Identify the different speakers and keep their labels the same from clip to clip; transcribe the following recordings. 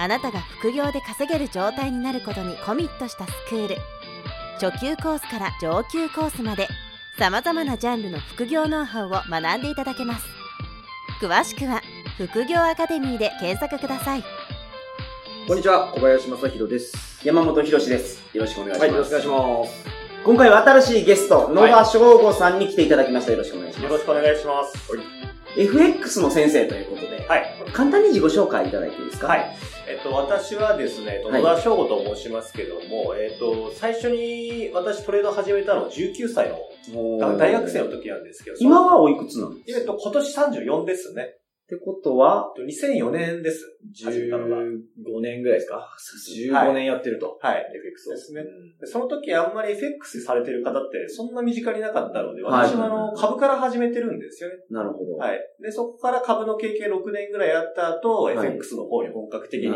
Speaker 1: あなたが副業で稼げる状態になることにコミットしたスクール初級コースから上級コースまでさまざまなジャンルの副業ノウハウを学んでいただけます詳しくは「副業アカデミー」で検索ください
Speaker 2: こんにちは、小林正宏です。
Speaker 3: 山本博史です。よろしくお願いします。
Speaker 2: はい、よろしくお願いします。
Speaker 3: 今回は新しいゲスト、野場翔吾さんに来ていただきました。よろしくお願いします。
Speaker 4: よろしくお願いします。
Speaker 3: FX の先生ということで、
Speaker 4: はい。
Speaker 3: 簡単に自己紹介いただいていいですか？
Speaker 4: はい。えっと、私はですね、
Speaker 3: はい
Speaker 4: 野田翔吾と申しますけども、えっと、最初に私トレード始めたのは19歳の大学生の時なんですけど、
Speaker 3: 今はおいくつなのっ
Speaker 4: えっと、今年34ですね。
Speaker 3: てことは、
Speaker 4: えっと2004年です。始めたのが。
Speaker 2: 15年ぐらいですか？
Speaker 4: はい
Speaker 2: ?15 年やってると。
Speaker 4: はい。
Speaker 2: FX を。
Speaker 4: ですねでその時あんまり FX されてる方ってそんな身近になかったので、
Speaker 3: はい
Speaker 4: 私もあの、株から始めてるんですよね。
Speaker 3: なるほど。
Speaker 4: はい。で、そこから株の経験6年ぐらいあった後、
Speaker 3: い
Speaker 4: FX の方に本格的に。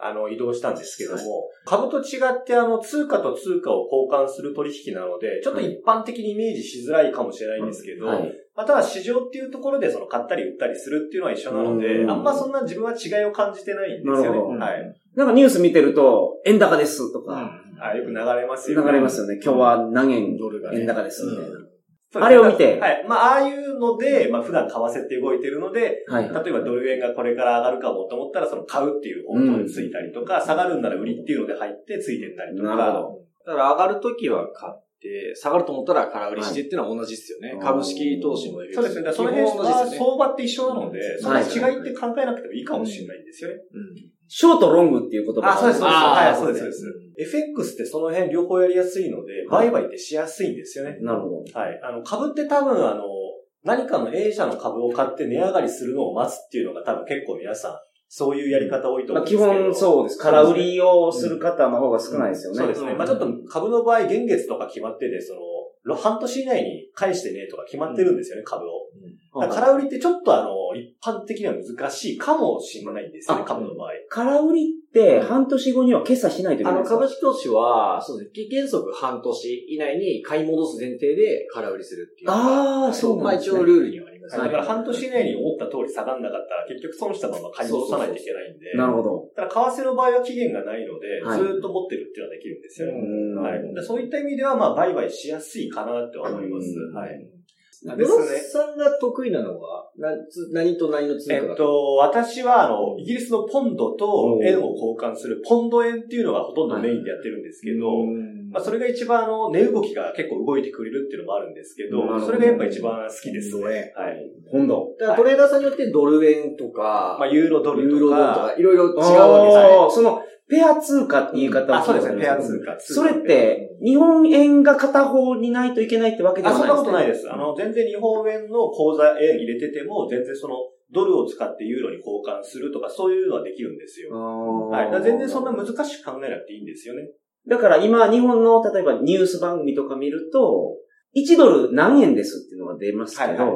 Speaker 4: あの、移動したんですけども、株と違って、あの、通貨と通貨を交換する取引なので、ちょっと一般的にイメージしづらいかもしれないんですけど、
Speaker 3: はい。
Speaker 4: または市場っていうところでその買ったり売ったりするっていうのは一緒なので、
Speaker 3: うん
Speaker 4: あんまそんな自分は違いを感じてないんですよね。
Speaker 3: なるほど
Speaker 4: はい。
Speaker 3: なんかニュース見てると、円高ですとか、
Speaker 4: あよく流れますよね。
Speaker 3: 流れますよね。今日は何円
Speaker 2: ドルがね
Speaker 3: 円高ですみたいな。あれを見て
Speaker 4: はい。まあ、ああいうので、まあ、普段為替って動いてるので、
Speaker 3: はい。
Speaker 4: 例えばドル円がこれから上がるかもと思ったら、その買うっていう方向についたりとか、下がるんなら売りっていうので入ってついてったりとか。
Speaker 3: なるほど。
Speaker 2: だから上がるときは買って、下がると思ったら空売りしてっていうのは同じですよね。
Speaker 3: はい
Speaker 2: 株式投資も
Speaker 4: そうですね。だからその辺は。相場って一緒なので、その
Speaker 3: はい
Speaker 4: 違いって考えなくてもいいかもしれないんですよね。
Speaker 3: ショートロングっていう言葉が
Speaker 4: あ、そうです、そうです。はい、そうです、そうです。FX ってその辺両方やりやすいので、
Speaker 3: はい
Speaker 4: 売買ってしやすいんですよね。
Speaker 3: なるほど。
Speaker 4: はい。あの、株って多分、あの、何かの A 社の株を買って値上がりするのを待つっていうのが多分結構皆さん、そういうやり方多いと
Speaker 3: まあ、基
Speaker 4: 思うんですけど。
Speaker 3: 本そうです。空売りをする方の方が少ないですよね。
Speaker 4: そうですね。まあちょっと株の場合、現月とか決まってて、その、半年以内に返してねとか決まってるんですよね、株を。空売りってちょっとあの、一般的には難しいかもしれないんですよね、
Speaker 3: あ
Speaker 4: 株の場合。
Speaker 3: 空売りって半年後には決済しないといけ
Speaker 2: あの、
Speaker 3: ないんですか？
Speaker 2: 株式投資は、そうですね。原則半年以内に買い戻す前提で空売りするっていう。
Speaker 3: ああ、そう
Speaker 2: まあ
Speaker 3: なんですね。
Speaker 2: 一応ルールにはありますね。
Speaker 4: だから半年以内に思った通り下がんなかったら、結局損したまま買い戻さないといけないんで。
Speaker 3: なるほど。
Speaker 4: ただ、為替の場合は期限がないので、
Speaker 3: はい
Speaker 4: ずーっと持ってるっていうのはできるんですよはい。でそういった意味では、まあ、売買しやすいかなって思います。
Speaker 3: うん
Speaker 4: はい。ですね。
Speaker 2: さんが得意なのは、なつ何と何の通貨だ
Speaker 4: えっと、私は、あの、イギリスのポンドと円を交換するポンド円っていうのがほとんどメインでやってるんですけど、まあ、それが一番あの、値動きが結構動いてくれるっていうのもあるんですけどそれがやっぱ一番好きですね。はい。
Speaker 3: 今度。
Speaker 2: だからトレーダーさんによってドル円とか、
Speaker 4: まあ、ユーロドルとか。
Speaker 2: ユーロドルとか、いろいろ違うわけです
Speaker 3: あ
Speaker 2: よ。
Speaker 3: あ、その、ペア通貨って言い方を
Speaker 4: あ、そうですね、ペア通貨。
Speaker 3: それって、日本円が片方にないといけないってわけで
Speaker 4: あ、
Speaker 3: はない
Speaker 4: そんなことない
Speaker 3: で
Speaker 4: です。あの、全然日本円の口座へ入れてても、全然その、ドルを使ってユーロに交換するとか、そういうのはできるんですよ。
Speaker 3: す。
Speaker 4: はい。だから全然そんな難しく考えなくていいんですよね。
Speaker 3: だから今、日本の、例えばニュース番組とか見ると、1ドル何円ですっていうのが出ますけど、
Speaker 4: はいはい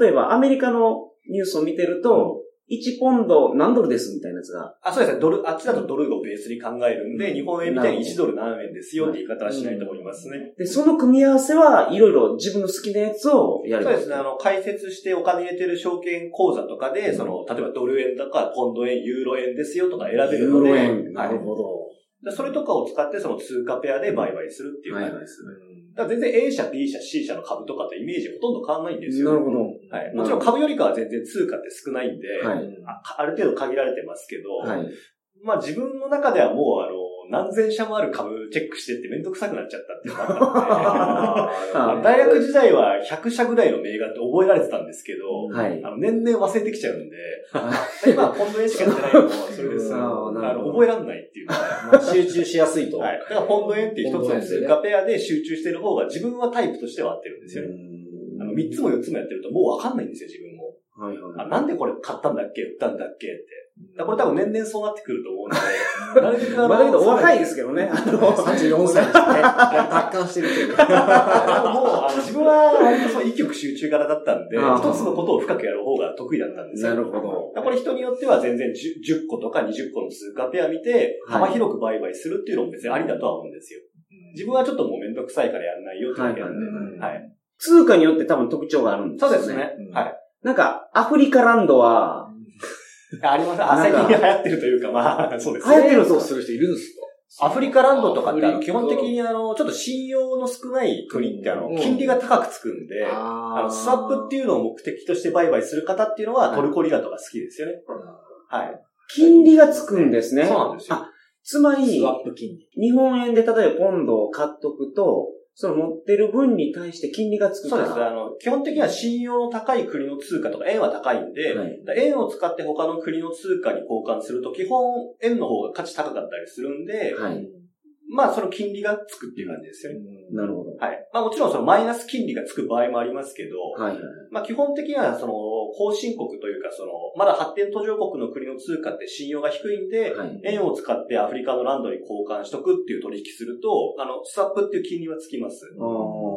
Speaker 3: 例えばアメリカのニュースを見てると、1ポンド何ドルですみたいなやつが、
Speaker 4: あ、そうですね。ドル、あっちだとドルをベースに考えるんで、日本円みたいに1ドル何円ですよって言い方はしないと思いますね。
Speaker 3: で、その組み合わせはいろいろ自分の好きなやつをやる。
Speaker 4: そうですね。あの、解説してお金入れてる証券口座とかで、その、例えばドル円とか、ポンド円、ユーロ円ですよとか選べるので、
Speaker 3: ユーロ円。な
Speaker 4: はい。
Speaker 3: るほど。
Speaker 4: でそれとかを使って、その通貨ペアで売買するっていう感じです。
Speaker 2: うん
Speaker 4: だから全然 A 社、B 社、C 社の株とかとイメージほとんど変わんないんですよ。
Speaker 3: なるほど。
Speaker 4: はい。もちろん株よりかは全然通貨って少ないんで、
Speaker 3: はい。
Speaker 4: あある程度限られてますけど、
Speaker 3: はい。
Speaker 4: まあ自分の中ではもうあの、何千社もある株チェックしてってめんどくさくなっちゃったっていうのがあったので、
Speaker 3: あ
Speaker 4: 大学時代は100社ぐらいの銘柄って覚えられてたんですけど、
Speaker 3: はい。
Speaker 4: あの年々忘れてきちゃうんで、今はポンド円しかやってないのもそれです。
Speaker 3: あ
Speaker 4: の覚えられないっていうか。
Speaker 2: まあ集中しやすいと。
Speaker 4: はい。だからポンド円っていう一つの通貨ペアで集中してる方が自分はタイプとしては合ってるんですよね。あの、3つも4つもやってるともうわかんないんですよ、自分も。
Speaker 3: はいはい。
Speaker 4: あ、なんでこれ買ったんだこれ多分年々そうなってくると思うので、なるべくあの、
Speaker 3: まあだけどお若いですけどね。あの、
Speaker 2: 34歳にしてね、達観してるという。
Speaker 4: でももう、あの自分は割とそう一極集中型だったんで、一つのことを深くやる方が得意だったんですよ。
Speaker 3: なるほど。
Speaker 4: だからこれ人によっては全然 10, 10個とか20個の通貨ペア見て、
Speaker 3: はい
Speaker 4: 幅広く売買するっていうのも別にありだとは思うんですよ。自分はちょっともうめんどくさいからやらないよってだけなんで。
Speaker 2: うん
Speaker 4: はい。
Speaker 3: 通貨によって多分特徴があるんですよね。
Speaker 4: そうですね。
Speaker 2: うん
Speaker 4: はい。
Speaker 3: なんか、アフリカランドは、
Speaker 4: あります。あ、最近流行ってるというか、まあ、そうですね。
Speaker 3: 流行ってる
Speaker 2: そうする人いるんですか？
Speaker 4: アフリカランドとかって基本的にあの、ちょっと信用の少ない国ってあの
Speaker 2: う、ん
Speaker 4: 金利が高くつくんで、
Speaker 2: あ
Speaker 4: あの、スワップっていうのを目的として売買する方っていうのは、
Speaker 3: はい
Speaker 4: トルコリラとか好きですよね。はい。
Speaker 3: 金利がつくんですね。
Speaker 4: そうなんですよ。
Speaker 3: あつまり
Speaker 2: ス、ワップ金利。
Speaker 3: 日本円で例えばポンドを買っとくと、その持ってる分に対して金利がつくから。
Speaker 4: そうです。あの、基本的には信用の高い国の通貨とか円は高いんで、
Speaker 3: はい
Speaker 4: だ円を使って他の国の通貨に交換すると、基本円の方が価値高かったりするんで、
Speaker 3: はい。
Speaker 4: まあその金利がつくっていう感じですよね。
Speaker 3: なるほど。
Speaker 4: はい。まあもちろんそのマイナス金利がつく場合もありますけど、
Speaker 3: はいはい。
Speaker 4: まあ基本的にはその後進国というかその、まだ発展途上国の国の通貨って信用が低いんで、
Speaker 3: はい。
Speaker 4: 円を使ってアフリカのランドに交換しとくっていう取引すると、あの、スワップっていう金利はつきます。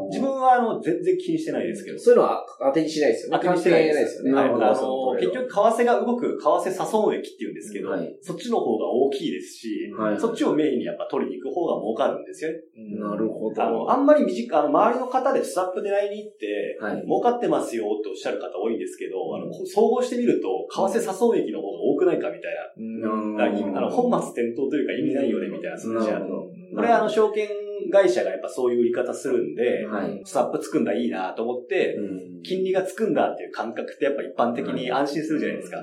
Speaker 4: 自分はあの、全然気にしてないですけど。
Speaker 2: そういうのは当てにしないですよね。
Speaker 4: 当てにしてない
Speaker 2: ですよね。
Speaker 3: なるほど
Speaker 4: あ
Speaker 2: そ
Speaker 4: の、結局、為替が動く、為替差損益っていうんですけど、
Speaker 3: はい
Speaker 4: そっちの方が大きいですし、
Speaker 3: はい
Speaker 4: そっちをメインにやっぱ取りに行く方が儲かるんですよね。
Speaker 3: なるほど。
Speaker 4: あの、あんまり短い、あの、周りの方でスワップ狙いに行って、
Speaker 3: はい
Speaker 4: 儲かってますよっておっしゃる方多いんですけど、あの、総合してみると、為替差損益の方が多くないかみたいな。
Speaker 2: うん
Speaker 4: あの、本末転倒というか意味ないよねみたいな数字あこれあの、証券会社がやっぱそういう売り方するんで、
Speaker 3: はい。
Speaker 4: スワップつくんだいいなと思って、
Speaker 3: うん
Speaker 4: 金利がつくんだっていう感覚ってやっぱ一般的に安心するじゃないですか。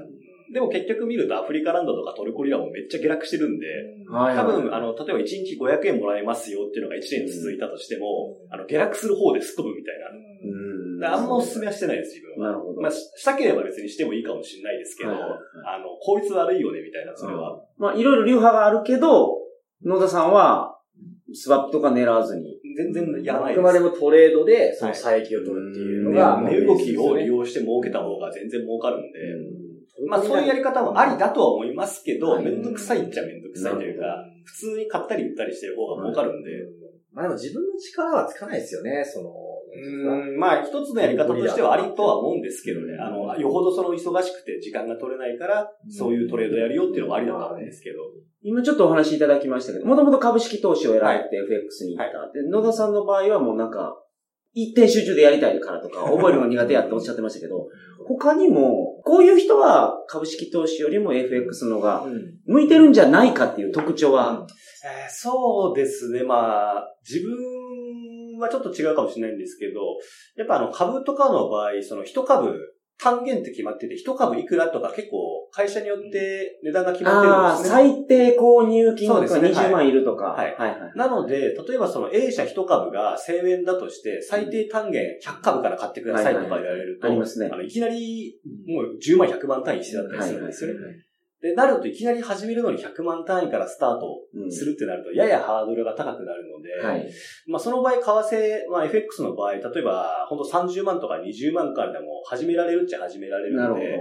Speaker 4: でも結局見るとアフリカランドとかトルコリラもめっちゃ下落してるんで、
Speaker 3: はい
Speaker 4: 多分、あの、例えば1日500円もらえますよっていうのが1年続いたとしても、あの、下落する方ですっ飛ぶみたいな。あんまお勧めはしてないです、自分は。
Speaker 3: なるほど。
Speaker 4: まあ、ししたければ別にしてもいいかもしれないですけど、
Speaker 3: はいはいはい。
Speaker 4: あの、効率悪いよね、みたいな、それは。
Speaker 3: まあ、いろいろ流派があるけど、野田さんは、スワップとか狙わずに。
Speaker 4: 全然やらない
Speaker 2: あくまでもトレードで、その差益を取るっていうのが、
Speaker 3: はい
Speaker 4: 値動きを利用して儲けた方が全然儲かるんで、
Speaker 2: うん
Speaker 4: まあそういうやり方もありだとは思いますけど、
Speaker 3: はい。
Speaker 4: めんどくさいっちゃめんどくさいというか、普通に買ったり売ったりしてる方が儲かるんで、
Speaker 2: まあでも自分の力はつかないですよね、その、
Speaker 4: うんまあ一つのやり方としてはありとは思うんですけどね、あの、よほどその忙しくて時間が取れないから、そういうトレードやるよっていうのもありだと思うんですけど、
Speaker 3: 今ちょっとお話しいただきましたけど、もともと株式投資を選べて FX に行った。で、野田さんの場合はもうなんか、一点集中でやりたいからとか、覚えるの苦手やっておっしゃってましたけど、他にも、こういう人は株式投資よりも FX のが向いてるんじゃないかっていう特徴は、
Speaker 4: えーそうですね、まあ、自分はちょっと違うかもしれないんですけど、やっぱあの株とかの場合、その一株、単元って決まってて、一株いくらとか結構会社によって値段が決まってる
Speaker 3: ああ、
Speaker 4: んですね。
Speaker 3: 最低購入金額が
Speaker 4: そうですね
Speaker 3: 20万いるとか。
Speaker 4: はい
Speaker 3: はいはい。
Speaker 4: なので、例えばその A 社一株が1000円だとして、最低単元100株から買ってくださいとか言われると、
Speaker 3: ありますね
Speaker 4: あ。のいきなりもう10万100万単位必要だったりするんですよね。で、なるといきなり始めるのに100万単位からスタート
Speaker 3: うん
Speaker 4: するってなると、ややハードルが高くなるので、
Speaker 3: はい。
Speaker 4: まあその場合、為替、まあ FX の場合、例えば、本当30万とか20万からでも始められるっちゃ始められるので、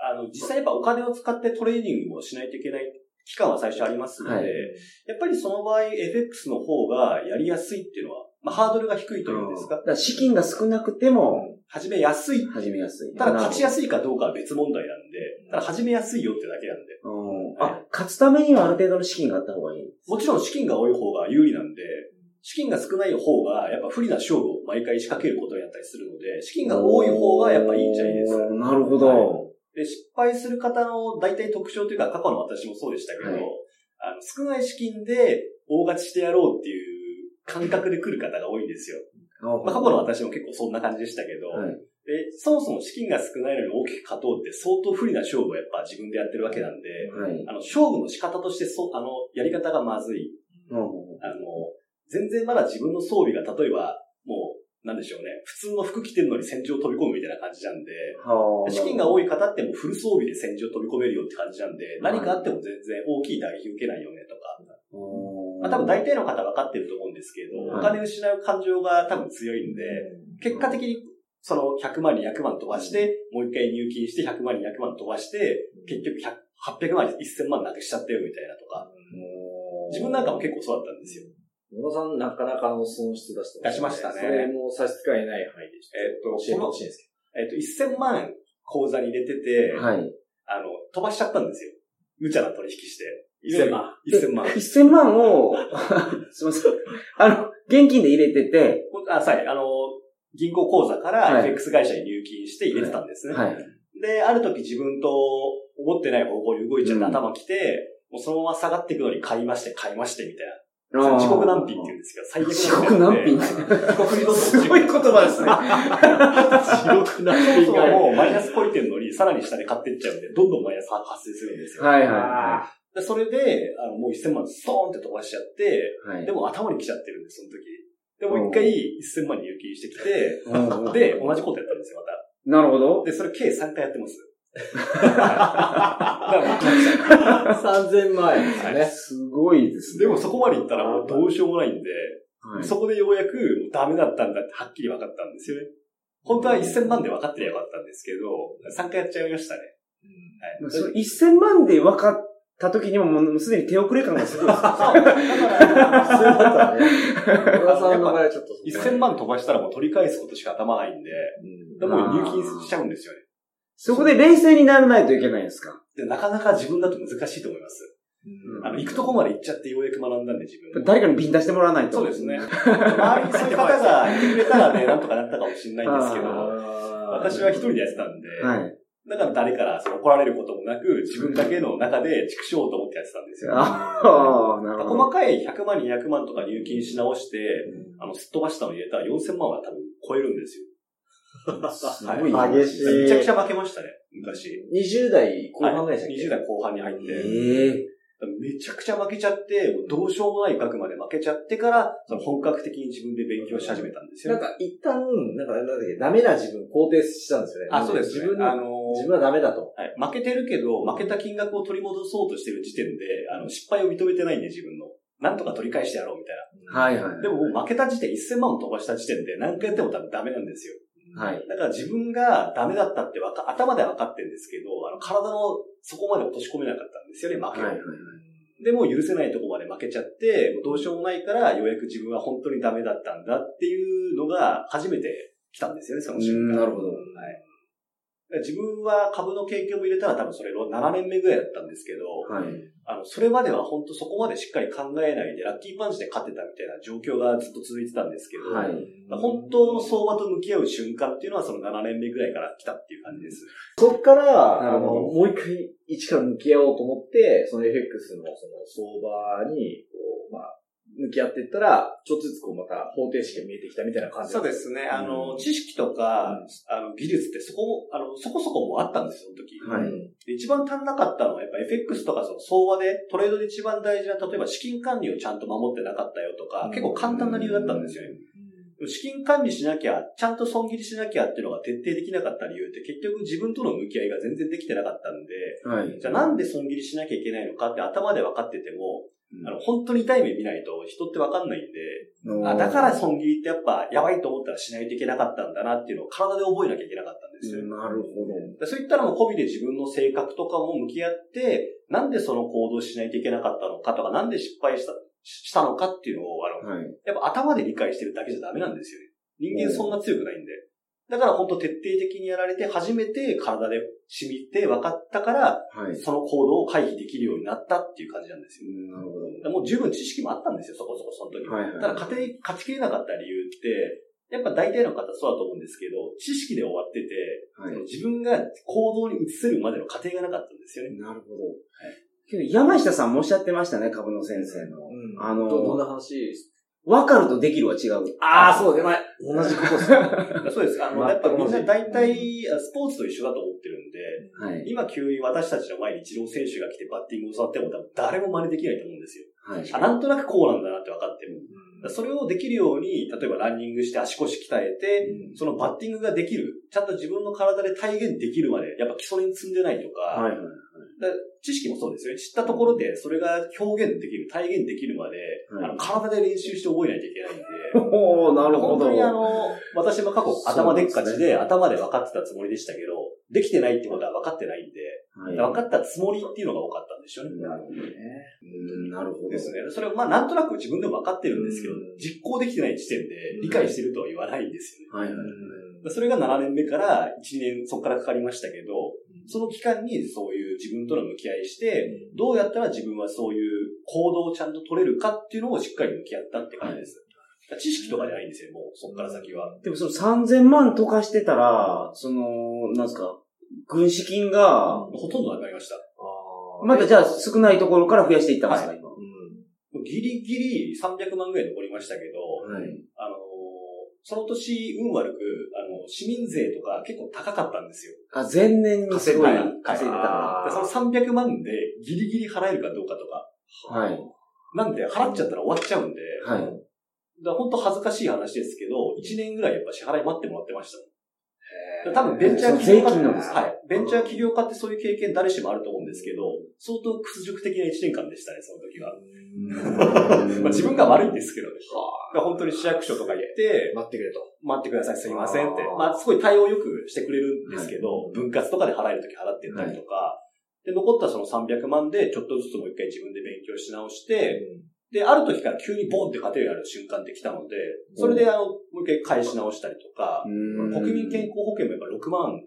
Speaker 4: あの、実際やっぱお金を使ってトレーディングもしないといけない期間は最初ありますので、
Speaker 3: はい
Speaker 4: やっぱりその場合、FX の方がやりやすいっていうのは、まあハードルが低いというんですか？
Speaker 3: だ、から資金が少なくても
Speaker 4: 始めやすい。
Speaker 3: 始めやすい。
Speaker 4: ただ勝ちや。
Speaker 3: すい
Speaker 4: かどうかは別問題なんで、ただ始めやすいよってだけなんで、
Speaker 3: うんあ、勝つためにはある程度の資金があった方がいい。
Speaker 4: もちろん資金が多い方が有利なんで、資金が少ない方が、やっぱ不利な勝負を毎回仕掛けることになったりするので、資金が多い方がやっぱいいんじゃないですか。
Speaker 3: なるほど。
Speaker 4: はいで、失敗する方の大体特徴というか、過去の私もそうでしたけど、
Speaker 3: はい
Speaker 4: あの少ない資金で大勝ちしてやろうっていう感覚で来る方が多いんですよ。まあ、過去の私も結構そんな感じでしたけど、
Speaker 3: はい
Speaker 4: でそもそも資金が少ないのに大きく勝とうって相当不利な勝負をやっぱ自分でやってるわけなんで、
Speaker 3: はい。
Speaker 4: あの、勝負の仕方としてそ、あの、やり方がまずい。
Speaker 3: うん
Speaker 4: あの、全然まだ自分の装備が例えば、もう、なんでしょうね。普通の服着てるのに戦場飛び込むみたいな感じなんで、
Speaker 3: はあ
Speaker 4: 資金が多い方ってもうフル装備で戦場飛び込めるよって感じなんで、何かあっても全然大きい打撃受けないよねとか。
Speaker 3: うん
Speaker 4: まあ多分大体の方分かってると思うんですけれど、
Speaker 3: はい
Speaker 4: お金失う感情が多分強いんで、結果的にその100万に100万飛ばして、もう一回入金して100万に100万飛ばして、結局100 800万、1000万なくしちゃったよみたいなとか、自分なんかも結構そうだったんですよ。
Speaker 2: 野田さん、なかなかの損失出して
Speaker 4: 出しましたね
Speaker 2: それも差し支えない範囲で、
Speaker 4: えっと
Speaker 2: 教えてほしいんです
Speaker 4: えっと、1000万口座に入れてて、
Speaker 3: はい。
Speaker 4: あの、飛ばしちゃったんですよ。無茶な取引して。
Speaker 2: けど。1000万。
Speaker 4: 1000万。
Speaker 3: 1000万を、すいません。あの、現金で入れてて、
Speaker 4: あ、はい、あの、銀行口座か
Speaker 3: は
Speaker 4: ら
Speaker 3: い
Speaker 4: FX 会社に入金して入れてたんですね。
Speaker 3: はい。
Speaker 4: で、ある時自分と思ってない方向に動いちゃって
Speaker 3: うん
Speaker 4: 頭来て、もうそのまま下がっていくのに買いまして、買いまして、みたいな。遅刻難品って言うんですけど、最悪
Speaker 3: 遅刻難品？
Speaker 4: 遅刻にどんどん
Speaker 3: すごい言葉ですね。
Speaker 2: 地獄な
Speaker 4: そもそももうマイナスこいてるのに、さらに下で買ってっちゃうんで、どんどんマイナス発生するんですよ。
Speaker 3: はいは
Speaker 4: でそれで、あの、もう1000万ストーンって飛ばしちゃって、
Speaker 3: いはい。
Speaker 4: でも頭に来ちゃってるんです、その時。で、もう一回1000万入金してきて、
Speaker 3: うん
Speaker 4: で、同じことやったんですよ、また。
Speaker 3: なるほど。
Speaker 4: で、それ計3回やってます。だからもう勝っちゃう
Speaker 2: 3000万円ですよね。
Speaker 3: すごいですね。
Speaker 4: でもそこまで行ったらもうどうしようもないんで、
Speaker 3: はい、
Speaker 4: そこでようやくもうダメだったんだってはっきり分かったんですよね。本当は1000万で分かってりゃよかったんですけど、3回やっちゃいましたね。はい。
Speaker 3: それ1000万で分かった時にももうすでに手遅れ感がすごいです。
Speaker 4: そう。だから、
Speaker 2: それだったらね、野田さんの場合はちょっとその
Speaker 4: 1000万飛ばしたらもう取り返すことしか頭ないんで、
Speaker 2: うん
Speaker 4: でもう入金しちゃうんですよね。
Speaker 3: そこで冷静にならないといけないんですか？
Speaker 4: で、なかなか自分だと難しいと思います。
Speaker 2: うん
Speaker 4: あの、行くとこまで行っちゃってようやく学んだんで自分も。
Speaker 3: 誰かに瓶出してもらわないと。
Speaker 4: そうですね。周りにそういう方がいてくれたらね、なんとかなったかもしれないんですけど、私は一人でやってたんで、
Speaker 3: はい。
Speaker 4: だから誰からその怒られることもなく、自分だけの中で畜生と思ってやってたんですよ。
Speaker 3: ああ、なるほど。
Speaker 4: 細かい100万、200万とか入金し直して、あの、すっ飛ばしたの入れたら4000万は多分超えるんですよ。
Speaker 3: すごい
Speaker 4: は
Speaker 2: 激しい
Speaker 4: めちゃくちゃ負けましたね、昔。
Speaker 2: 20代後半ぐらいでしたっけ
Speaker 4: ？20代後半に入って。
Speaker 3: ええ
Speaker 4: めちゃくちゃ負けちゃって、もうどうしようもない額まで負けちゃってから、その本格的に自分で勉強し始めたんですよね。
Speaker 2: なんか一旦、なんかなんだっけ、ダメな自分肯定したんですよね。
Speaker 4: あ、そうです、ね。
Speaker 2: 自分の、
Speaker 4: あのー
Speaker 2: 自分はダメだと。
Speaker 4: はい、負けてるけど、負けた金額を取り戻そうとしてる時点で、あの、失敗を認めてないんで、自分の。なんとか取り返してやろうみたい
Speaker 3: はいはい。
Speaker 4: な。でも負けた時点、1000万も飛ばした時点で何回やっても多分ダメなんですよ。
Speaker 3: はい。
Speaker 4: だから自分がダメだったってわか、頭では分かってるんですけど、あの、体の底まで落とし込めなかったんですよね、負けを。
Speaker 3: はいはい
Speaker 4: でもう許せないとこまで負けちゃって、どうしようもないから、ようやく自分は本当にダメだったんだっていうのが初めて来たんですよね、その瞬間。
Speaker 3: うんなるほど
Speaker 4: はい。自分は株の経験も入れたら多分それ7年目ぐらいだったんですけど、
Speaker 3: はい。
Speaker 4: あの、それまでは本当そこまでしっかり考えないで、ラッキーパンチで勝ってたみたいな状況がずっと続いてたんですけど、
Speaker 3: はい。
Speaker 4: 本当の相場と向き合う瞬間っていうのはその7年目ぐらいから来たっていう感じです。
Speaker 2: そっから、あの、もう一回一から向き合おうと思って、その FX のその相場に、こう、まあ、向き合っていったら、ちょっとずつこうまた方程式が見えてきたみたいな感じ
Speaker 4: そうですね。あの、知識とか、あの、技術ってそこも、あの、そこそこもあったんですよ、その時。
Speaker 3: はい
Speaker 4: で一番足んなかったのは、やっぱ FX とかその相場で、トレードで一番大事な、例えば資金管理をちゃんと守ってなかったよとか、結構簡単な理由だったんですよね。でも資金管理しなきゃ、ちゃんと損切りしなきゃっていうのが徹底できなかった理由って結局自分との向き合いが全然できてなかったんで、
Speaker 3: はい。
Speaker 4: じゃあなんで損切りしなきゃいけないのかって頭で分かってても、あの、本当に痛い目見ないと人って分かんないんで、あだから損切りってやっぱやばいと思ったらしないといけなかったんだなっていうのを体で覚えなきゃいけなかったんですよ。
Speaker 3: なるほど。
Speaker 4: でそういったのも込みで自分の性格とかも向き合って、なんでその行動しないといけなかったのかとか、なんで失敗した、したのかっていうのを、あの、
Speaker 3: はい。
Speaker 4: やっぱ頭で理解してるだけじゃダメなんですよね。人間そんな強くないんで。だから本当徹底的にやられて、初めて体で染みて分かったから、
Speaker 3: はい。
Speaker 4: その行動を回避できるようになったっていう感じなんですよ。
Speaker 3: なるほど。
Speaker 4: でもう十分知識もあったんですよ、そこそこ、その時。
Speaker 3: はいはい
Speaker 4: ただ、勝手に勝ちきれなかった理由って、やっぱ大体の方そうだと思うんですけど、知識で終わってて、
Speaker 3: はい。
Speaker 4: 自分が行動に移せるまでの過程がなかったんですよね。
Speaker 3: なるほど。けど山下さんもおっしゃってましたね、株の先生の。あの
Speaker 2: どどんな話？です
Speaker 3: 分かるとできるは違う。
Speaker 2: ああ、そうで、まあ、同じことですね。
Speaker 4: そうです。あの、やっぱみんな大体、スポーツと一緒だと思ってるんで、
Speaker 3: はい。
Speaker 4: 今急に私たちの前に一郎選手が来てバッティングを教わっても多分誰も真似できないと思うんですよ。
Speaker 3: はい。
Speaker 4: あ、なんとなくこうなんだなって分かっても。それをできるように、例えばランニングして足腰鍛えて、そのバッティングができる、ちゃんと自分の体で体現できるまで、やっぱ基礎に積んでないとか、
Speaker 3: はい。
Speaker 4: 知識もそうですよね。知ったところで、それが表現できる、体現できるまで、
Speaker 3: はい
Speaker 4: あの体で練習して覚えないといけないんで、
Speaker 3: おー、なるほど。
Speaker 4: 本当にあの、私も過去頭でっかち
Speaker 3: です
Speaker 4: で、頭で分かってたつもりでしたけど、できてないってことは分かってないんで、
Speaker 3: はい。
Speaker 4: 分かったつもりっていうのが多かったんでしょうね。
Speaker 2: なるほどね。
Speaker 3: うんなるほど。
Speaker 4: ですね。それはまあなんとなく自分でも分かってるんですけど
Speaker 2: うん、
Speaker 4: 実行できてない時点で理解してるとは言わないんですよね。
Speaker 3: はいはい。
Speaker 4: それが7年目から1年そこからかかりましたけど、その期間にそういう自分との向き合いして、どうやったら自分はそういう行動をちゃんと取れるかっていうのをしっかり向き合ったって感じです。知識とかじゃないんですよ、もう、そこから先は。
Speaker 3: でもその3000万溶かしてたら、その、なんですか、軍資金が、
Speaker 4: ほとんどなくなりました。
Speaker 2: あ
Speaker 3: またじゃあ少ないところから増やしていったんですか、今。
Speaker 2: うん。
Speaker 4: ギリギリ300万ぐらい残りましたけど、
Speaker 3: はい。
Speaker 4: あのーその年運悪く、あの、市民税とか結構高かったんですよ。
Speaker 3: あ、前年にすごい
Speaker 4: 稼い
Speaker 3: でたか
Speaker 4: でその300万でギリギリ払えるかどうかとか。
Speaker 3: ら。はい。
Speaker 4: なんで払っちゃったら終わっちゃうんで、
Speaker 3: はい。
Speaker 4: だ本当恥ずかしい話ですけど、1年ぐらいやっぱ支払い待ってもらってました。多分ベンチャー企業家
Speaker 3: その税金のですか？
Speaker 4: はい。ベンチャー企業家ってそういう経験誰しもあると思うんですけど、相当屈辱的な1年間でしたね、その時は。まあ自分が悪いんですけどね。本当に市役所とか行って、
Speaker 2: 待ってくれと。
Speaker 4: 待ってください、すいませんって。まあすごい対応よくしてくれるんですけど、分割とかで払えるとき払ってったりとか、で、残ったその300万でちょっとずつもう一回自分で勉強し直して、で、ある時から急にボンって勝てるようになる瞬間って来たので、それであの、もう一回返し直したりとか、国民健康保険もやっぱ6万、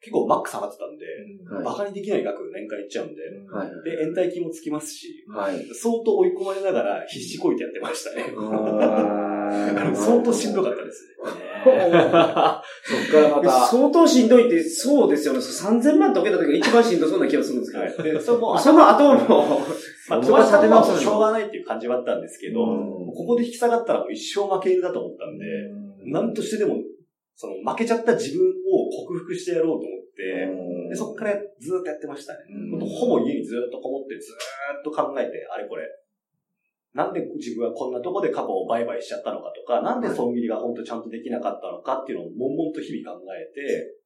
Speaker 4: 結構マックス上がってたんで、
Speaker 3: はい
Speaker 4: バカにできない額年間いっちゃうんで、
Speaker 3: はい。
Speaker 4: で、延滞金もつきますし、
Speaker 3: はい。
Speaker 4: 相当追い込まれながら必死こいてやってましたね。
Speaker 3: あ
Speaker 4: 相当しんどかったですね。
Speaker 2: からまた。
Speaker 3: 相当しんどいって、そうですよね。3000万溶けた時が一番しんどそうな気がするんですけど。
Speaker 4: はい。で、そ
Speaker 3: の後も、
Speaker 4: まあ、
Speaker 3: そこは立て直すの
Speaker 4: しょうがないっていう感じはあったんですけど、
Speaker 2: うん
Speaker 4: ここで引き下がったら一生負けるだと思ったんで、なんとしてでも、その負けちゃった自分を克服してやろうと思って、でそこからずーっとやってましたね。ほぼ家にずーっとこもってずーっと考えて、あれこれ。なんで自分はこんなとこで過去を売買しちゃったのかとか、なんで損切りが本当ちゃんとできなかったのかっていうのを悶々と日々考えて、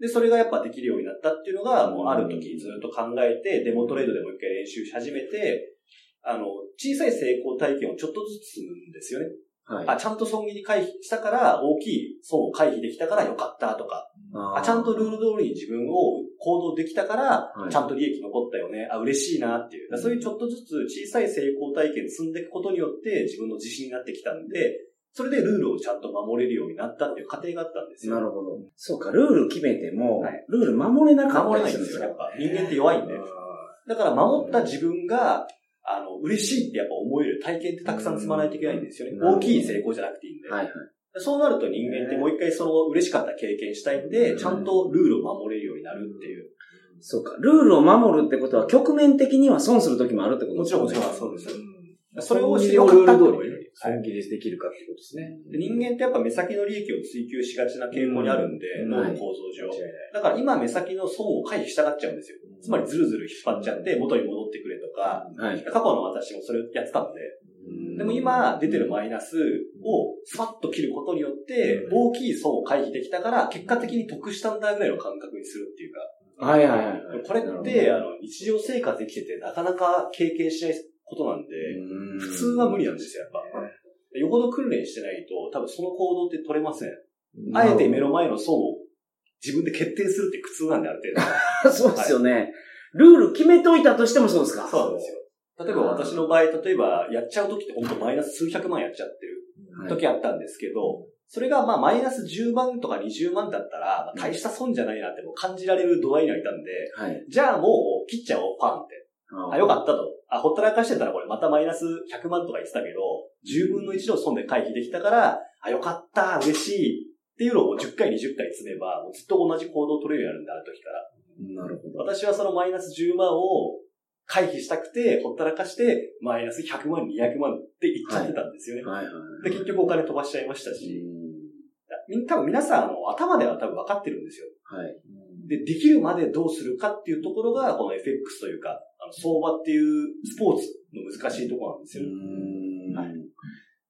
Speaker 4: で、それがやっぱできるようになったっていうのが、もうある時ずっと考えて、デモトレードでもう一回練習し始めて、あの、小さい成功体験をちょっとずつ積むんですよね。
Speaker 3: はい。
Speaker 4: あ、ちゃんと損切り回避したから、大きい損を回避できたからよかったとか、あ、ちゃんとルール通りに自分を行動できたから、
Speaker 3: はい
Speaker 4: ちゃんと利益残ったよね。あ、嬉しいなっていう。そういうちょっとずつ小さい成功体験積んでいくことによって自分の自信になってきたんで、それでルールをちゃんと守れるようになったっていう過程があったんですよ。
Speaker 3: なるほど。そうか、ルール決めても
Speaker 4: はい、
Speaker 3: ルール守れなかった
Speaker 4: 守れないんですよ、
Speaker 3: りするんですよ。
Speaker 4: やっぱ。人間って弱いんで。だから守った自分が、あの、嬉しいってやっぱ思える体験ってたくさん積まないといけないんですよね。
Speaker 3: うん
Speaker 4: 大きい成功じゃなくていいんで。
Speaker 3: はいはい。
Speaker 4: そうなると人間ってもう一回その嬉しかった経験したいんで、ちゃんとルールを守れるようになるっていう。
Speaker 3: そうか、ルールを守るってことは、局面的には損する時もあるってこと
Speaker 4: もちろんもちろん
Speaker 3: ん。
Speaker 4: そうです。
Speaker 2: そ
Speaker 4: それを
Speaker 2: 知
Speaker 4: 知り分かったとで
Speaker 2: 通りに損切りできるかってことですね。
Speaker 4: で人間ってやっぱ目先の利益を追求しがちな傾向にあるんで、
Speaker 2: うん
Speaker 4: 脳の構造上。
Speaker 2: 間違い。
Speaker 4: だから今目先の損を回避したがっちゃうんですよ。つまりずるずる引っ張っちゃって元に戻ってくれとか、
Speaker 3: はい。
Speaker 4: 過去の私もそれやってたんで、でも今出てるマイナスをスパッと切ることによって、大きい損を回避できたから、結果的に得したんだぐらいの感覚にするっていうか、
Speaker 3: はいはいはいはい。
Speaker 4: これって、あの、日常生活できててなかなか経験しないことなんで、普通は無理なんですよ、やっぱ。よほど訓練してないと、多分その行動って取れません。あえて目の前の損を自分で決定するって苦痛なんで、ある程度。
Speaker 3: そうですよね。ルール決めといたとしてもそうですか？
Speaker 4: そうなんですよ。例えば私の場合、例えばやっちゃう時って本当マイナス数百万やっちゃってる時あったんですけど、それがまあマイナス10万とか20万だったら、まあ、大した損じゃないなってもう感じられる度合いにはいたんで、
Speaker 3: はい。
Speaker 4: じゃあもう切っちゃおう、パンって。あ、よかったと。あ、ほったらかしてたらこれまたマイナス100万とか言ってたけど、10分の1の損で回避できたから、あ、よかった、嬉しいっていうのを10回、20回積めば、もうずっと同じ行動を取れるようになるんで、ある時から。
Speaker 3: なるほど。
Speaker 4: 私はそのマイナス10万を回避したくて、ほったらかして、マイナス100万、200万って言っちゃってたんですよね。
Speaker 3: はいはい。
Speaker 4: で、結局お金飛ばしちゃいましたし、みん多分皆さん、あの、頭では多分分かってるんですよ。
Speaker 3: はい。
Speaker 4: で、できるまでどうするかっていうところが、この FX というか、相場っていうスポーツの難しいところなんですよ。はい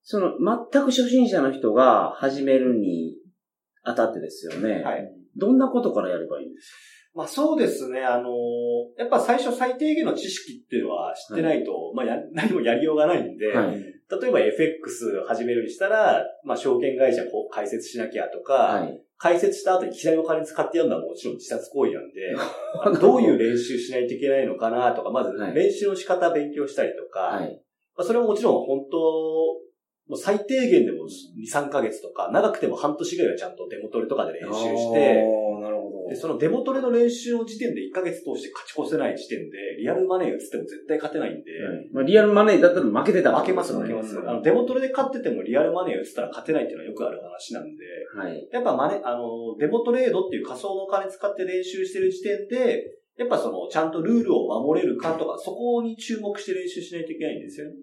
Speaker 3: その、全く初心者の人が始めるにあたってですよね。
Speaker 4: はい。
Speaker 3: どんなことからやればいいんです
Speaker 4: まあそうですね。あのーやっぱ最初最低限の知識っていうのは知ってないと、まあや、何もやりようがないんで、
Speaker 3: はい。
Speaker 4: 例えば FX 始めるにしたら、まあ証券会社こう開設しなきゃとか、
Speaker 3: はい。
Speaker 4: 開設した後に機材のお金使ってやるのはもちろん自殺行為なんで、どういう練習しないといけないのかなとか、まず
Speaker 3: はい
Speaker 4: 練習の仕方勉強したりとか、
Speaker 3: はい。
Speaker 4: まあ、それももちろん本当、もう最低限でも2、3ヶ月とか、長くても半年ぐらいはちゃんとデモトレとかで練習して、で、そのデモトレの練習の時点で1ヶ月通して勝ち越せない時点で、リアルマネー打つっても絶対勝てないんで、
Speaker 3: まあ、リアルマネーだったら負けてた。
Speaker 4: 負けます負けます。あの、デモトレで勝っててもリアルマネー打ってたら勝てないっていうのはよくある話なんで、
Speaker 3: はい。
Speaker 4: やっぱマネ、あの、デモトレードっていう仮想のお金使って練習してる時点で、やっぱその、ちゃんとルールを守れるかとか、そこに注目して練習しないといけないんですよね。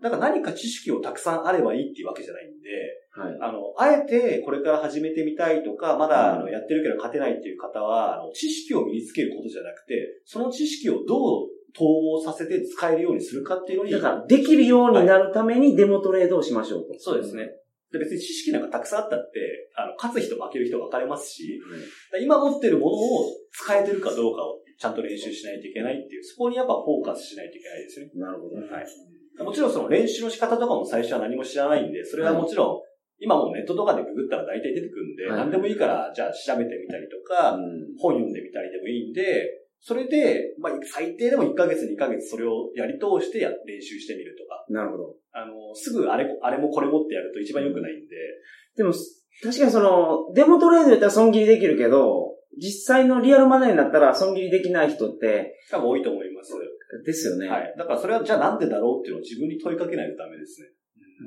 Speaker 4: だから何か知識をたくさんあればいいっていうわけじゃないんで、
Speaker 3: はい。
Speaker 4: あの、あえてこれから始めてみたいとか、まだあ
Speaker 3: うん
Speaker 4: のやってるけど勝てないっていう方は、あの知識を身につけることじゃなくて、その知識をどう統合させて使えるようにするかっていうのに、
Speaker 3: だから、できるようになるためにデモトレードをしましょうと。
Speaker 4: そうですね。で別に知識なんかたくさんあったって、あの、勝つ人負ける人分かれますし、今持ってるものを使えてるかどうかをちゃんと練習しないといけないっていう、そこにやっぱフォーカスしないといけないですよね。
Speaker 3: なるほど。
Speaker 4: はい。もちろんその練習の仕方とかも最初は何も知らないんで、それはもちろん、今もうネットとかでググったら大体出てくるんで、
Speaker 3: はい
Speaker 4: 何でもいいから、じゃあ調べてみたりとか、
Speaker 3: うん
Speaker 4: 本読んでみたりでもいいんで、それで、まあ、最低でも1ヶ月2ヶ月それをやり通してや練習してみるとか、
Speaker 3: なるほど。
Speaker 4: あの、すぐあれ、あれもこれもってやると一番良くないんで、
Speaker 3: でも、確かにその、デモトレードやったら損切りできるけど、実際のリアルマネーになったら損切りできない人って、
Speaker 4: 多分多いと思います。
Speaker 3: ですよね。
Speaker 4: はい。だからそれはじゃあなんでだろうっていうのを自分に問いかけないとダメですね。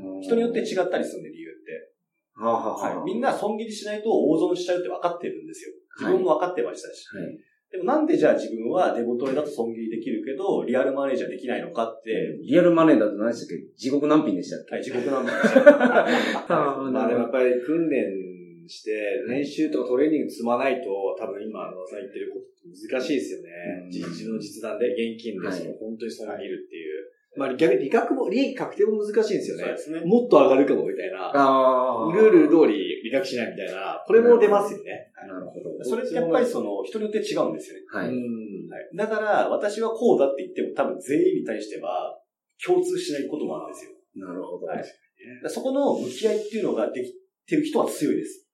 Speaker 3: うん
Speaker 4: 人によって違ったりするんで、理由って。
Speaker 3: はあ、はあは
Speaker 4: い。みんな損切りしないと大損しちゃうって分かってるんですよ。自分も分かってましたし。
Speaker 3: はい
Speaker 4: でもなんでじゃあ自分はデモトレだと損切りできるけど、リアルマネージャーできないのかって、
Speaker 3: リアルマネーだと何でしたっけ？地獄難品でしたっけ
Speaker 4: はい、地獄なんですよ。
Speaker 3: あー
Speaker 2: まあでもやっぱり訓練して、練習とかトレーニング積まないと、多分今、野田さん言ってることって難しいですよね。
Speaker 3: うん
Speaker 2: 自自分の実弾で、現金で、本当に損切るっていう。まあ逆に利確も、利益確定も難しいんですよね。
Speaker 4: そうですね。
Speaker 2: もっと上がるかもみたいな。
Speaker 3: あ
Speaker 2: ルール通り利確しないみたいな。これも出ますよね。
Speaker 4: それってやっぱりその、人によって違うんですよね。
Speaker 3: はい。
Speaker 2: うん
Speaker 4: はい。だから、私はこうだって言っても多分全員に対しては共通しないこともあるんですよ。
Speaker 3: なるほど。
Speaker 4: はいそこの向き合いっていうのができてる人は強いです。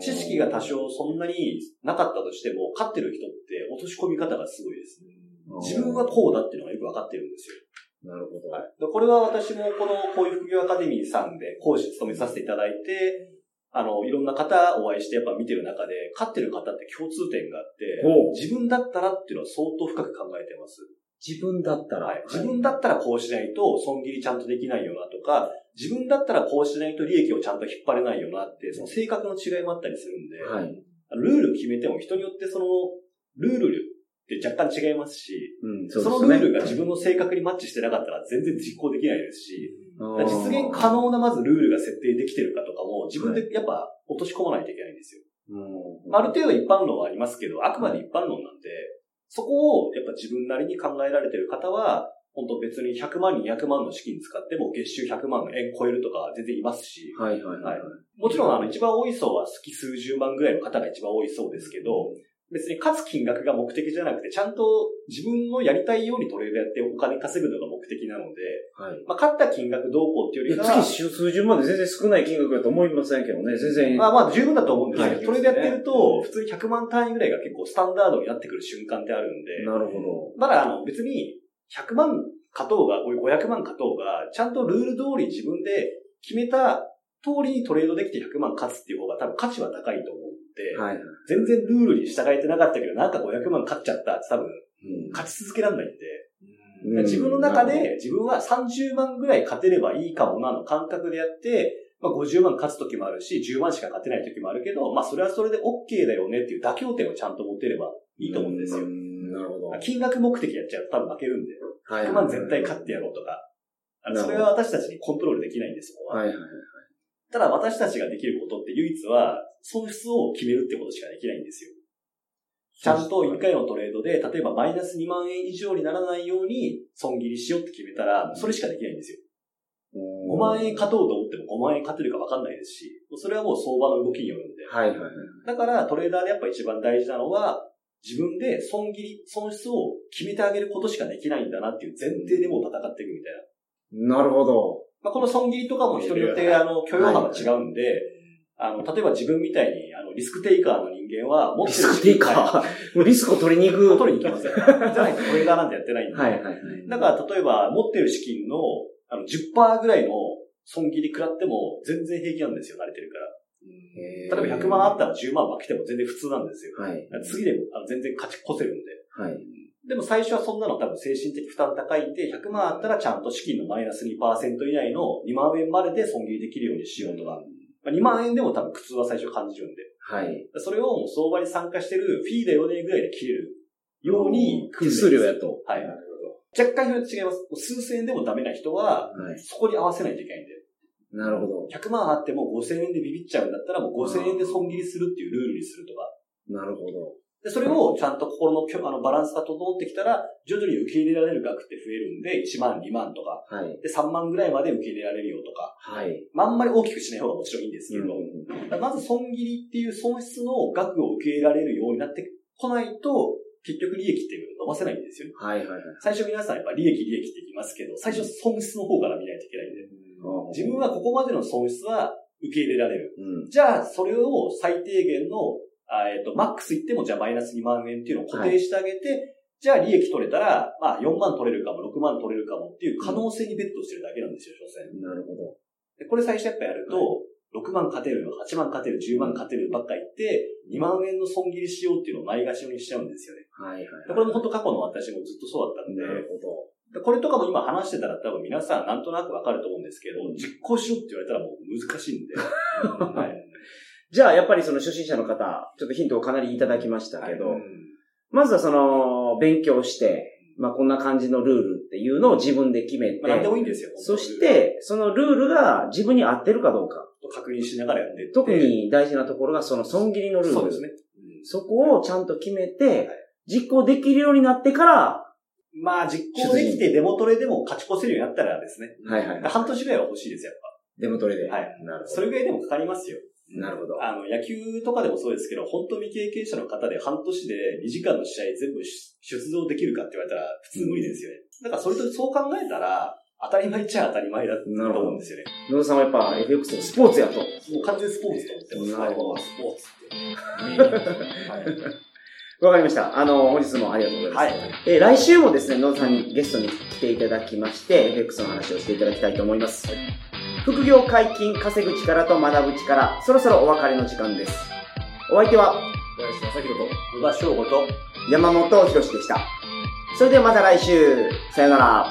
Speaker 4: 知識が多少そんなになかったとしても、勝ってる人って落とし込み方がすごいです。自分はこうだっていうのがよくわかってるんですよ。
Speaker 3: なるほど。
Speaker 4: はい。でこれは私もこの、こういう副業アカデミーさんで講師務めさせていただいて、あの、いろんな方お会いしてやっぱ見てる中で、勝ってる方って共通点があって、自分だったらっていうのは相当深く考えてます。
Speaker 3: 自分だったら、
Speaker 4: はい。自分だったらこうしないと損切りちゃんとできないよなとか、自分だったらこうしないと利益をちゃんと引っ張れないよなって、その性格の違いもあったりするんで、
Speaker 3: はい。
Speaker 4: ルール決めても人によってその、ルールって若干違いますし、
Speaker 3: うん、
Speaker 4: そのルールが自分の性格にマッチしてなかったら全然実行できないですし、実現可能なまずルールが設定できてるかとかも自分でやっぱ落とし込まないといけないんですよ。
Speaker 3: うん。
Speaker 4: まあある程度一般論はありますけど、あくまで一般論なんで、そこをやっぱ自分なりに考えられてる方は、本当別に100万、200万の資金使っても月収100万円超えるとか全然いますし、
Speaker 3: はいはいはい。
Speaker 4: もちろんあの一番多い層は月数十万ぐらいの方が一番多い層ですけど、別に勝つ金額が目的じゃなくて、ちゃんと自分のやりたいようにトレードやってお金稼ぐのが目的なので、
Speaker 3: はい。
Speaker 4: まあ勝った金額どうこうっていうよりかは、
Speaker 3: 月数十万で全然少ない金額だと思いませんけどね。全然。
Speaker 4: まあまあ十分だと思うんですけど、
Speaker 3: はい
Speaker 4: トレードやってると、普通に100万単位ぐらいが結構スタンダードになってくる瞬間ってあるんで、
Speaker 3: なるほ
Speaker 4: まだあの別に100万勝とうが、500万勝とうが、ちゃんとルール通り自分で決めた通りにトレードできて100万勝つっていう方が多分価値は高いと思って、
Speaker 3: ど。はい。
Speaker 4: 全然ルールに従えてなかったけど、なんか500万勝っちゃったって多分
Speaker 3: うん
Speaker 4: 勝ち続けられないんで、
Speaker 3: うん
Speaker 4: 自分の中で自分は30万ぐらい勝てればいいかもなの感覚でやって、まあ、50万勝つ時もあるし、10万しか勝てない時もあるけど、まあそれはそれで OK だよねっていう妥協点をちゃんと持てればいいと思うんですよ
Speaker 3: う。んなるほど。
Speaker 4: 金額目的やっちゃうと多分負けるんで、
Speaker 3: はい
Speaker 4: 100万絶対勝ってやろうとか、あのそれは私たちにコントロールできないんです、そこは。
Speaker 3: はいはい。
Speaker 4: ただ私たちができることって唯一は、損失を決めるってことしかできないんですよ。ちゃんと1回のトレードで、例えばマイナス2万円以上にならないように損切りしようって決めたら、それしかできないんですよ。5万円勝とうと思っても5万円勝てるか分かんないですし、それはもう相場の動きによるんで。
Speaker 3: はいはいはい。
Speaker 4: だからトレーダーでやっぱ一番大事なのは、自分で損切り、損失を決めてあげることしかできないんだなっていう前提でもう戦っていくみたいな。
Speaker 3: なるほど。
Speaker 4: まあ、この損切りとかも人によって、あの、許容範が違うんで、あの、例えば自分みたいに、あの、リスクテイカーの人間は、持ってる
Speaker 3: リスクテイカー。もうリスクを取りに行く。
Speaker 4: 取りに行きますよ。じゃないとトレーダーなんてやってないんで。
Speaker 3: はいはいはい。
Speaker 4: だから、例えば、持ってる資金の、あの、10%ぐらいの損切り食らっても、全然平気なんですよ、慣れてるから。
Speaker 3: 例
Speaker 4: 例えば100万あったら10万負けても全然普通なんですよ。
Speaker 3: はい。
Speaker 4: 次でもあの全然勝ち越せるんで。
Speaker 3: はい。
Speaker 4: でも最初はそんなの多分精神的負担高いんで、100万あったらちゃんと資金のマイナス2%以内の2万円までで損切りできるようにしようとか。まあ、2万円でも多分苦痛は最初感じるんで。
Speaker 3: はい。
Speaker 4: それをもう相場に参加してるフィーだよねぐらいで切れるように
Speaker 3: 手数料やと。
Speaker 4: はい。
Speaker 2: なるほ
Speaker 4: 若干違います。数千円でもダメな人は、
Speaker 3: はい。
Speaker 4: そこに合わせないといけないんで。
Speaker 3: なるほど。
Speaker 4: 100万あっても5000円でビビっちゃうんだったらもう5000円で損切りするっていうルールにするとか。
Speaker 3: なるほど。
Speaker 4: で、それをちゃんと心のあのバランスが整ってきたら、徐々に受け入れられる額って増えるんで、1万、2万とか、
Speaker 3: はい。
Speaker 4: で、3万ぐらいまで受け入れられるよとか、
Speaker 3: はい。
Speaker 4: まあ、あんまり大きくしない方がもちろんいいんですけど、
Speaker 3: うん
Speaker 4: まず損切りっていう損失の額を受け入れられるようになってこないと、結局利益っていうのを伸ばせないんですよね。
Speaker 3: はいはいはい。
Speaker 4: 最初皆さんやっぱ利益利益って言いますけど、最初損失の方から見ないといけないんで、自分はここまでの損失は受け入れられる。
Speaker 3: うん。
Speaker 4: じゃあ、それを最低限の、あえっ、と、マックスいっても、じゃあマイナス2万円っていうのを固定してあげて、じゃあ利益取れたら、まあ4万取れるかも、6万取れるかもっていう可能性にベットしてるだけなんですよ、所詮。
Speaker 3: なるほど。
Speaker 4: で、これ最初やっぱやると、6万勝てる、8万勝てる、10万勝てるばっか言って、2万円の損切りしようっていうのをないがしろにしちゃうんですよね。
Speaker 3: はいはい。
Speaker 4: でこれも本当過去の私もずっとそうだったんで、
Speaker 3: なるほど。
Speaker 4: でこれとかも今話してたら多分皆さんなんとなくわかると思うんですけど、実行しろって言われたらもう難しいんで。はい。
Speaker 3: じゃあ、やっぱりその初心者の方、ちょっとヒントをかなりいただきましたけど、
Speaker 4: はい
Speaker 3: まずはその、勉強して、まあこんな感じのルールっていうのを自分で決めて、
Speaker 4: までもいいんですよ。
Speaker 3: そし、て、そのルールが自分に合ってるかどうか。
Speaker 4: 確認しながらやって。
Speaker 3: 特に大事なところがその損切りのルール。
Speaker 4: そうですね。
Speaker 3: そこをちゃんと決めて、実行できるようになってから、
Speaker 4: まあ、実行できてデモトレでも勝ち越せるようになったらですね。
Speaker 3: はいはい。
Speaker 4: 半年ぐらいは欲しいですよ、やっ
Speaker 3: デモトレで。
Speaker 4: はい
Speaker 3: なる
Speaker 4: ぱ。それぐらいでもかかりますよ。
Speaker 3: なるほど。
Speaker 4: あの、野球とかでもそうですけど、本当未経験者の方で半年で2時間の試合全部出場できるかって言われたら普通無理ですよね。だからそれとそう考えたら、当たり前っちゃ当たり前だと思うんですよね。
Speaker 3: 野田さんはやっぱ FX のスポーツやと。
Speaker 4: もう完全スポーツと思ってます。
Speaker 3: なるほど
Speaker 4: スポーツって。はい
Speaker 3: わかりました。あの、本日もありがとうございます。
Speaker 4: はい。
Speaker 3: えー来週もですね、野田さんにゲストに来ていただきまして、FX の話をしていただきたいと思います。副業解禁、稼ぐ力と学ぶ力、そろそろお別れの時間です。お相手は、
Speaker 2: 小林正宏と、
Speaker 4: 野田翔吾と、
Speaker 3: 山本博史でした。それではまた来週、さよなら。